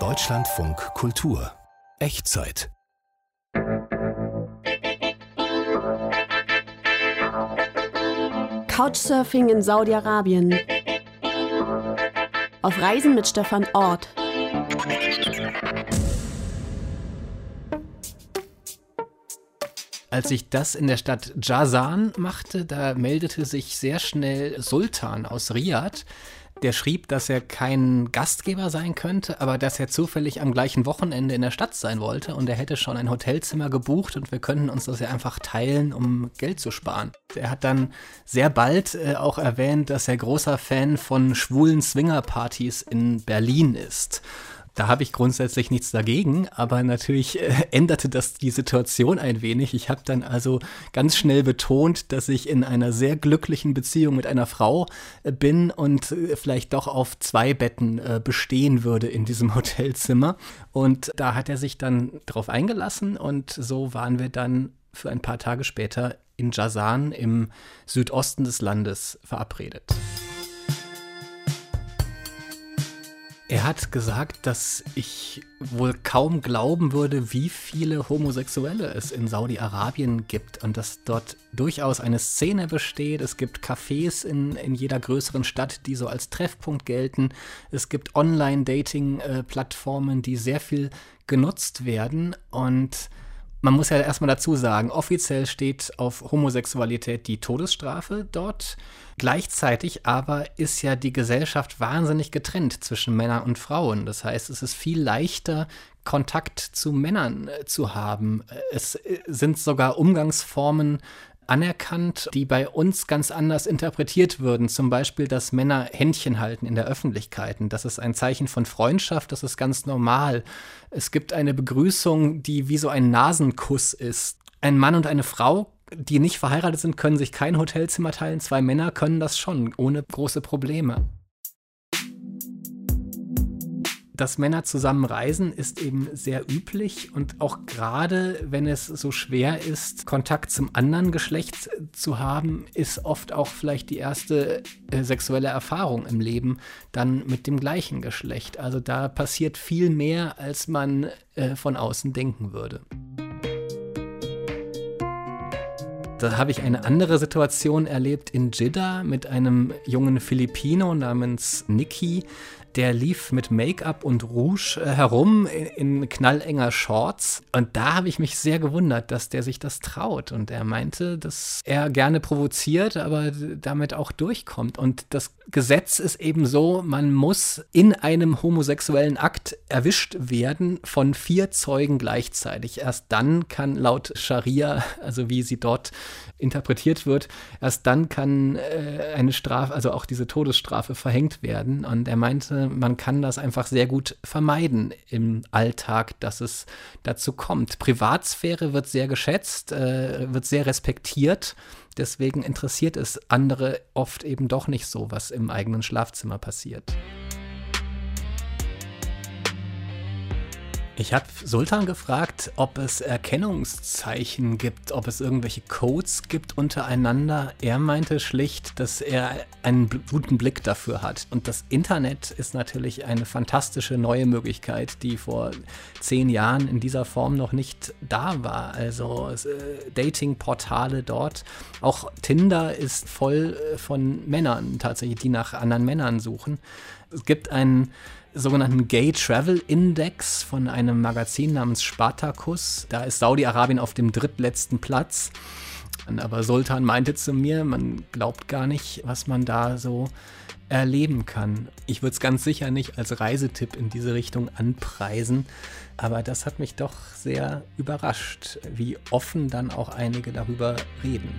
Deutschlandfunk Kultur Echtzeit Couchsurfing in Saudi-Arabien. Auf Reisen mit Stefan Ort. Als ich das in der Stadt Jazan machte, da meldete sich sehr schnell Sultan aus Riyadh. Der schrieb, dass er kein Gastgeber sein könnte, aber dass er zufällig am gleichen Wochenende in der Stadt sein wollte und er hätte schon ein Hotelzimmer gebucht und wir könnten uns das ja einfach teilen, um Geld zu sparen. Er hat dann sehr bald äh, auch erwähnt, dass er großer Fan von schwulen Swingerpartys in Berlin ist. Da habe ich grundsätzlich nichts dagegen, aber natürlich äh, änderte das die Situation ein wenig. Ich habe dann also ganz schnell betont, dass ich in einer sehr glücklichen Beziehung mit einer Frau äh, bin und äh, vielleicht doch auf zwei Betten äh, bestehen würde in diesem Hotelzimmer. Und da hat er sich dann drauf eingelassen und so waren wir dann für ein paar Tage später in Jazan im Südosten des Landes verabredet. Er hat gesagt, dass ich wohl kaum glauben würde, wie viele Homosexuelle es in Saudi-Arabien gibt und dass dort durchaus eine Szene besteht. Es gibt Cafés in, in jeder größeren Stadt, die so als Treffpunkt gelten. Es gibt Online-Dating-Plattformen, die sehr viel genutzt werden und man muss ja erstmal dazu sagen, offiziell steht auf Homosexualität die Todesstrafe dort. Gleichzeitig aber ist ja die Gesellschaft wahnsinnig getrennt zwischen Männern und Frauen. Das heißt, es ist viel leichter, Kontakt zu Männern äh, zu haben. Es äh, sind sogar Umgangsformen anerkannt, die bei uns ganz anders interpretiert würden. Zum Beispiel, dass Männer Händchen halten in der Öffentlichkeit. Das ist ein Zeichen von Freundschaft, das ist ganz normal. Es gibt eine Begrüßung, die wie so ein Nasenkuss ist. Ein Mann und eine Frau, die nicht verheiratet sind, können sich kein Hotelzimmer teilen. Zwei Männer können das schon, ohne große Probleme dass Männer zusammen reisen, ist eben sehr üblich und auch gerade wenn es so schwer ist, Kontakt zum anderen Geschlecht zu haben, ist oft auch vielleicht die erste äh, sexuelle Erfahrung im Leben dann mit dem gleichen Geschlecht. Also da passiert viel mehr, als man äh, von außen denken würde. Da habe ich eine andere Situation erlebt in Jeddah mit einem jungen Filipino namens Nicky, der lief mit Make-up und Rouge äh, herum in, in, knallenger Shorts. Und da habe ich mich sehr gewundert, dass der sich das traut. Und er meinte, dass er gerne provoziert, aber damit auch durchkommt. Und das Gesetz ist eben so, man muss in einem homosexuellen Akt erwischt werden von vier Zeugen gleichzeitig. Erst dann kann laut Scharia, also wie sie dort interpretiert wird, erst dann kann äh, eine Strafe, also auch diese Todesstrafe verhängt werden. Und er meinte, man kann das einfach sehr gut vermeiden im Alltag, dass es dazu kommt. Privatsphäre wird sehr geschätzt, äh, wird sehr respektiert. Deswegen interessiert es andere oft eben doch nicht so, was im eigenen Schlafzimmer passiert. Ich habe Sultan gefragt, ob es Erkennungszeichen gibt, ob es irgendwelche Codes gibt untereinander. Er meinte schlicht, dass er einen guten Blick dafür hat. Und das Internet ist natürlich eine fantastische neue Möglichkeit, die vor zehn Jahren in dieser Form noch nicht da war. Also äh, Datingportale dort. Auch Tinder ist voll äh, von Männern tatsächlich, die nach anderen Männern suchen. Es gibt einen sogenannten Gay Travel Index von einem Magazin namens Spartacus. Da ist Saudi-Arabien auf dem drittletzten Platz. Aber Sultan meinte zu mir, man glaubt gar nicht, was man da so erleben kann. Ich würde es ganz sicher nicht als Reisetipp in diese Richtung anpreisen, aber das hat mich doch sehr überrascht, wie offen dann auch einige darüber reden.